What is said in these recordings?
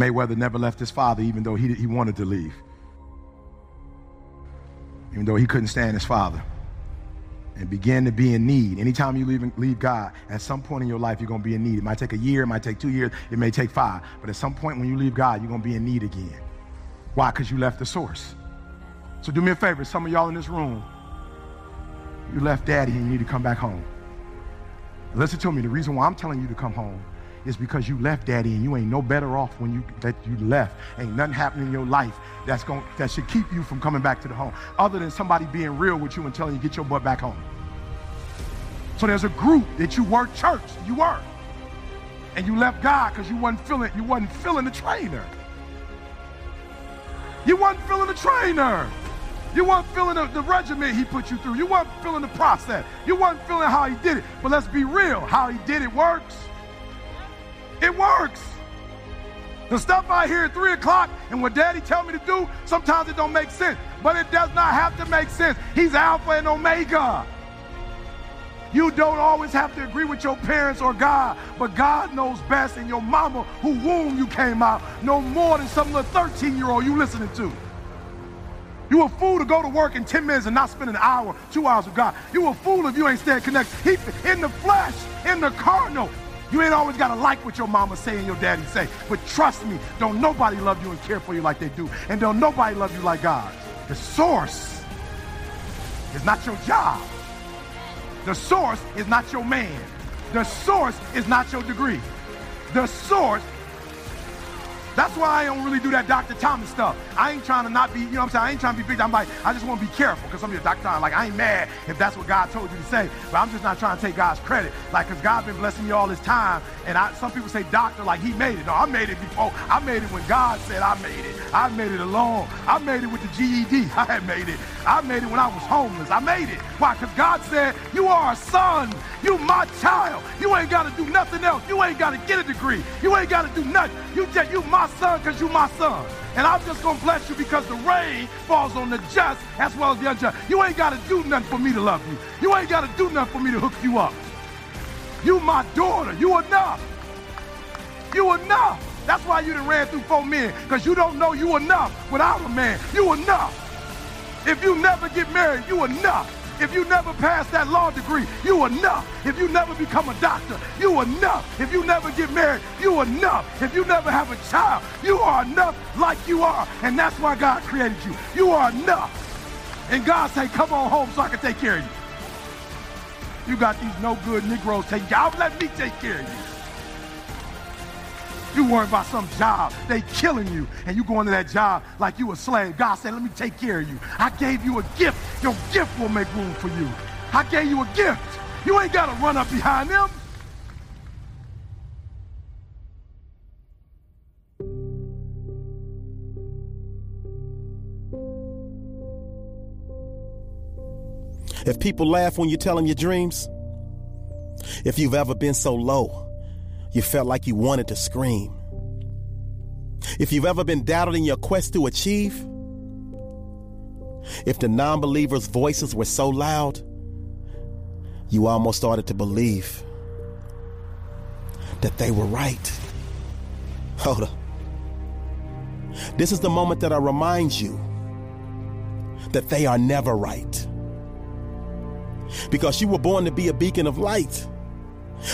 Mayweather never left his father, even though he, he wanted to leave, even though he couldn't stand his father and begin to be in need. Anytime you leave, leave God, at some point in your life, you're going to be in need. It might take a year, it might take two years, it may take five. But at some point when you leave God, you're going to be in need again. Why? Because you left the source. So do me a favor, some of y'all in this room, you left daddy and you need to come back home. Listen to me, the reason why I'm telling you to come home is because you left daddy and you ain't no better off when you that you left. Ain't nothing happening in your life that's going that should keep you from coming back to the home. Other than somebody being real with you and telling you get your butt back home. So there's a group that you were church, you were. And you left God because you wasn't feeling you wasn't feeling the trainer. You wasn't feeling the trainer. You weren't feeling the, the regiment he put you through. You weren't feeling the process. You weren't feeling how he did it. But let's be real. How he did it works. It works. The stuff I hear at 3 o'clock and what daddy tell me to do, sometimes it don't make sense. But it does not have to make sense. He's Alpha and Omega. You don't always have to agree with your parents or God, but God knows best, and your mama, who womb you came out, know more than some little 13 year old you listening to. You a fool to go to work in 10 minutes and not spend an hour, two hours with God. You a fool if you ain't staying connected. He, in the flesh, in the carnal. You ain't always got to like what your mama say and your daddy say. But trust me, don't nobody love you and care for you like they do. And don't nobody love you like God. The source is not your job. The source is not your man. The source is not your degree. The source that's why I don't really do that Dr. Thomas stuff. I ain't trying to not be, you know what I'm saying? I ain't trying to be big. I'm like, I just want to be careful because some of you Dr. Thomas, like, I ain't mad if that's what God told you to say, but I'm just not trying to take God's credit. Like, because God's been blessing me all this time. And I, some people say doctor, like he made it. No, I made it before. I made it when God said I made it. I made it alone. I made it with the GED. I had made it. I made it when I was homeless. I made it. Why? Because God said, you are a son. You my child. You ain't got to do nothing else. You ain't got to get a degree. You ain't got to do nothing. You just, you my son because you my son. And I'm just going to bless you because the rain falls on the just as well as the unjust. You ain't got to do nothing for me to love you. You ain't got to do nothing for me to hook you up. You my daughter. You enough. You enough. That's why you done ran through four men, because you don't know you enough without a man. You enough. If you never get married, you enough. If you never pass that law degree, you enough. If you never become a doctor, you enough. If you never get married, you enough. If you never have a child, you are enough like you are. And that's why God created you. You are enough. And God say, come on home so I can take care of you. You got these no good Negroes taking care. I'll let me take care of you. You worry about some job. They killing you. And you going to that job like you a slave. God said, let me take care of you. I gave you a gift. Your gift will make room for you. I gave you a gift. You ain't got to run up behind them. If people laugh when you tell them your dreams, if you've ever been so low, you felt like you wanted to scream. If you've ever been doubted in your quest to achieve, if the non believers' voices were so loud, you almost started to believe that they were right. Hold up. This is the moment that I remind you that they are never right. Because you were born to be a beacon of light.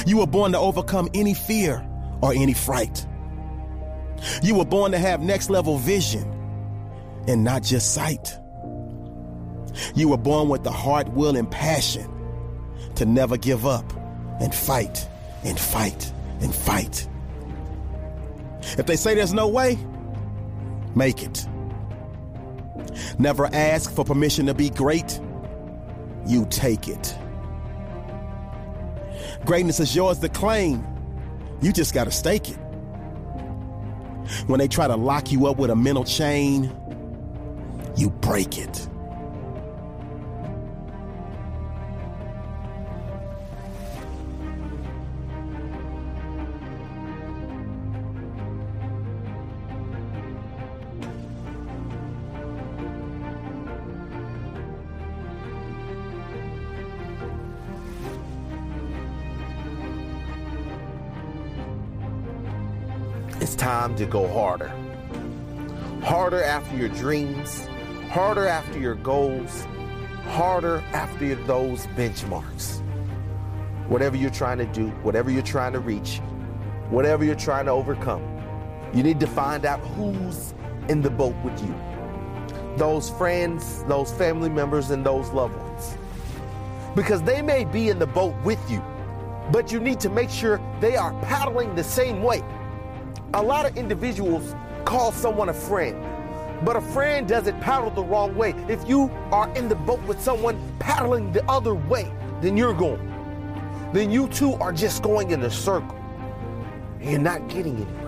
You were born to overcome any fear or any fright. You were born to have next level vision and not just sight. You were born with the heart, will, and passion to never give up and fight and fight and fight. If they say there's no way, make it. Never ask for permission to be great, you take it. Greatness is yours to claim. You just got to stake it. When they try to lock you up with a mental chain, you break it. It's time to go harder. Harder after your dreams, harder after your goals, harder after those benchmarks. Whatever you're trying to do, whatever you're trying to reach, whatever you're trying to overcome, you need to find out who's in the boat with you. Those friends, those family members, and those loved ones. Because they may be in the boat with you, but you need to make sure they are paddling the same way. A lot of individuals call someone a friend, but a friend doesn't paddle the wrong way. If you are in the boat with someone paddling the other way then you're going, then you two are just going in a circle. You're not getting anywhere.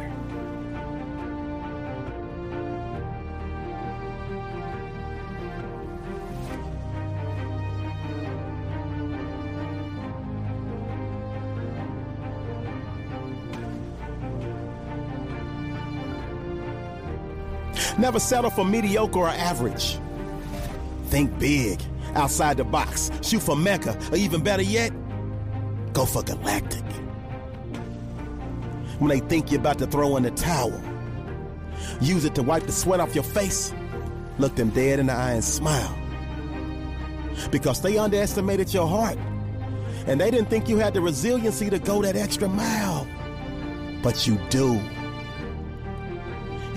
Never settle for mediocre or average. Think big, outside the box. Shoot for Mecca, or even better yet, go for galactic. When they think you're about to throw in the towel, use it to wipe the sweat off your face. Look them dead in the eye and smile. Because they underestimated your heart. And they didn't think you had the resiliency to go that extra mile. But you do.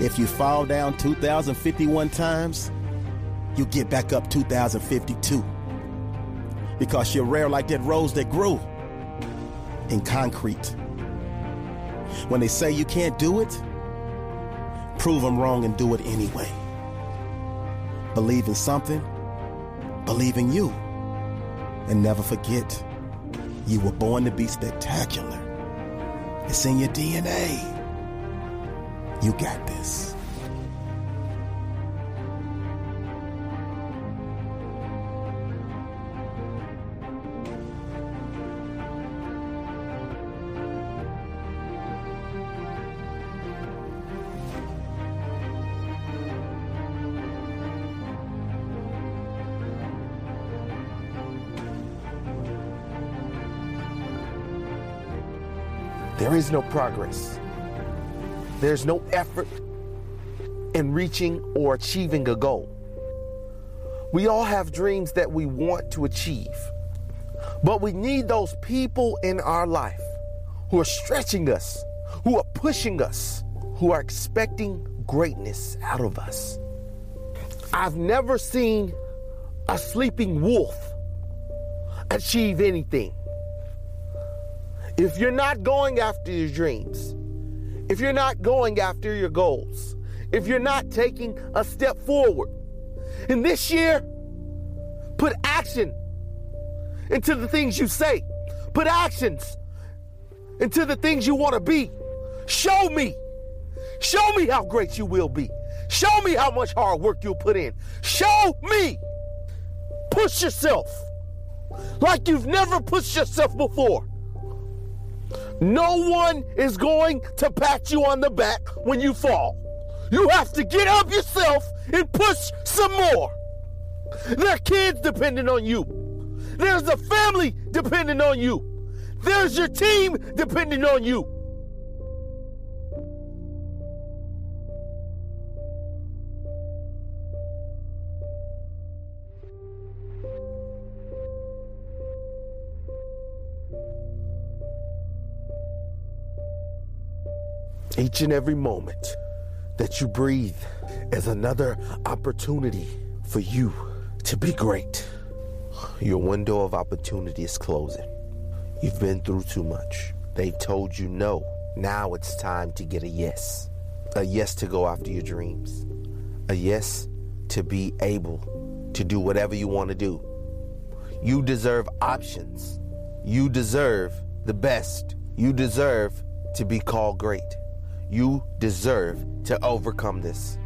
If you fall down 2,051 times, you get back up 2,052. Because you're rare like that rose that grew in concrete. When they say you can't do it, prove them wrong and do it anyway. Believe in something, believe in you. And never forget, you were born to be spectacular. It's in your DNA. You got this. There is no progress. There's no effort in reaching or achieving a goal. We all have dreams that we want to achieve, but we need those people in our life who are stretching us, who are pushing us, who are expecting greatness out of us. I've never seen a sleeping wolf achieve anything. If you're not going after your dreams, if you're not going after your goals, if you're not taking a step forward, and this year, put action into the things you say, put actions into the things you want to be. Show me. Show me how great you will be. Show me how much hard work you'll put in. Show me. Push yourself like you've never pushed yourself before. No one is going to pat you on the back when you fall. You have to get up yourself and push some more. There are kids depending on you. There's a family depending on you. There's your team depending on you. Each and every moment that you breathe is another opportunity for you to be great. Your window of opportunity is closing. You've been through too much. They've told you no. Now it's time to get a yes. A yes to go after your dreams. A yes to be able to do whatever you want to do. You deserve options. You deserve the best. You deserve to be called great. You deserve to overcome this.